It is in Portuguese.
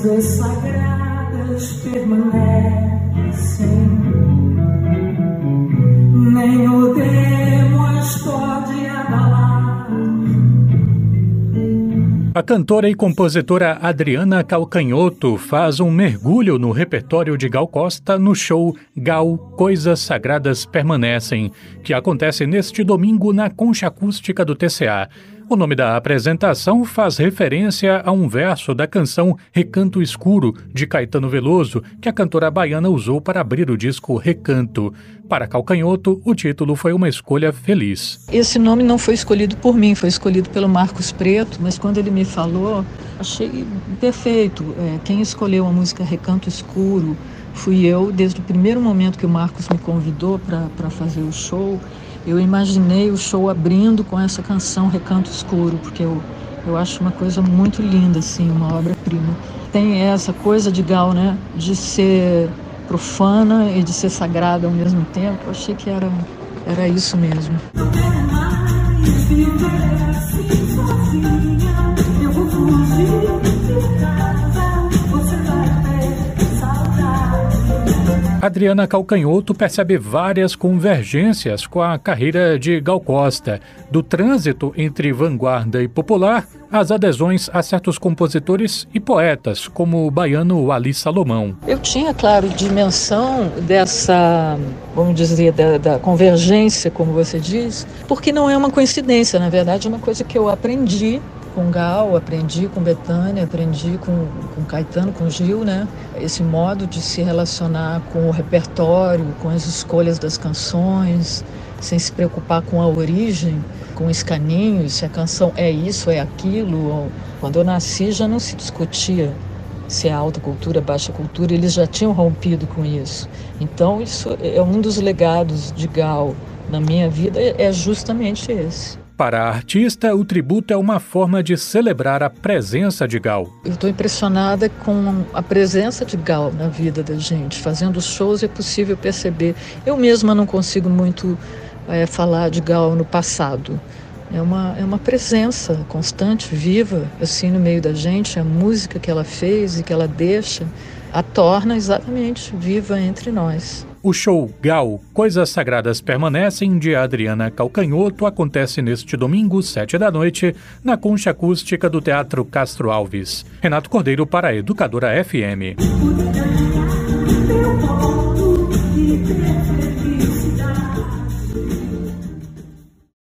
Coisas sagradas permanecem, nem o demos pode abalar. A cantora e compositora Adriana Calcanhoto faz um mergulho no repertório de Gal Costa no show Gal Coisas Sagradas Permanecem, que acontece neste domingo na Concha Acústica do TCA. O nome da apresentação faz referência a um verso da canção Recanto Escuro, de Caetano Veloso, que a cantora baiana usou para abrir o disco Recanto. Para Calcanhoto, o título foi uma escolha feliz. Esse nome não foi escolhido por mim, foi escolhido pelo Marcos Preto, mas quando ele me falou, achei perfeito. É, quem escolheu a música Recanto Escuro fui eu, desde o primeiro momento que o Marcos me convidou para fazer o show eu imaginei o show abrindo com essa canção Recanto Escuro, porque eu, eu acho uma coisa muito linda, assim, uma obra-prima. Tem essa coisa de Gal, né, de ser profana e de ser sagrada ao mesmo tempo. Eu achei que era, era isso mesmo. Adriana Calcanhoto percebe várias convergências com a carreira de Gal Costa, do trânsito entre vanguarda e popular às adesões a certos compositores e poetas, como o baiano Ali Salomão. Eu tinha, claro, dimensão dessa, vamos dizer, da, da convergência, como você diz, porque não é uma coincidência, na verdade é uma coisa que eu aprendi com Gal, aprendi com Betânia, aprendi com, com Caetano, com Gil, né? Esse modo de se relacionar com o repertório, com as escolhas das canções, sem se preocupar com a origem, com escaninhos, se a canção é isso, é aquilo. Quando eu nasci já não se discutia se é alta cultura, baixa cultura, eles já tinham rompido com isso. Então isso é um dos legados de Gal na minha vida, é justamente esse. Para a artista, o tributo é uma forma de celebrar a presença de Gal. Eu estou impressionada com a presença de Gal na vida da gente. Fazendo shows é possível perceber. Eu mesma não consigo muito é, falar de Gal no passado. É uma, é uma presença constante, viva, assim, no meio da gente. A música que ela fez e que ela deixa a torna exatamente viva entre nós. O show Gal Coisas Sagradas Permanecem, de Adriana Calcanhoto, acontece neste domingo, sete da noite, na concha acústica do Teatro Castro Alves. Renato Cordeiro para a Educadora FM.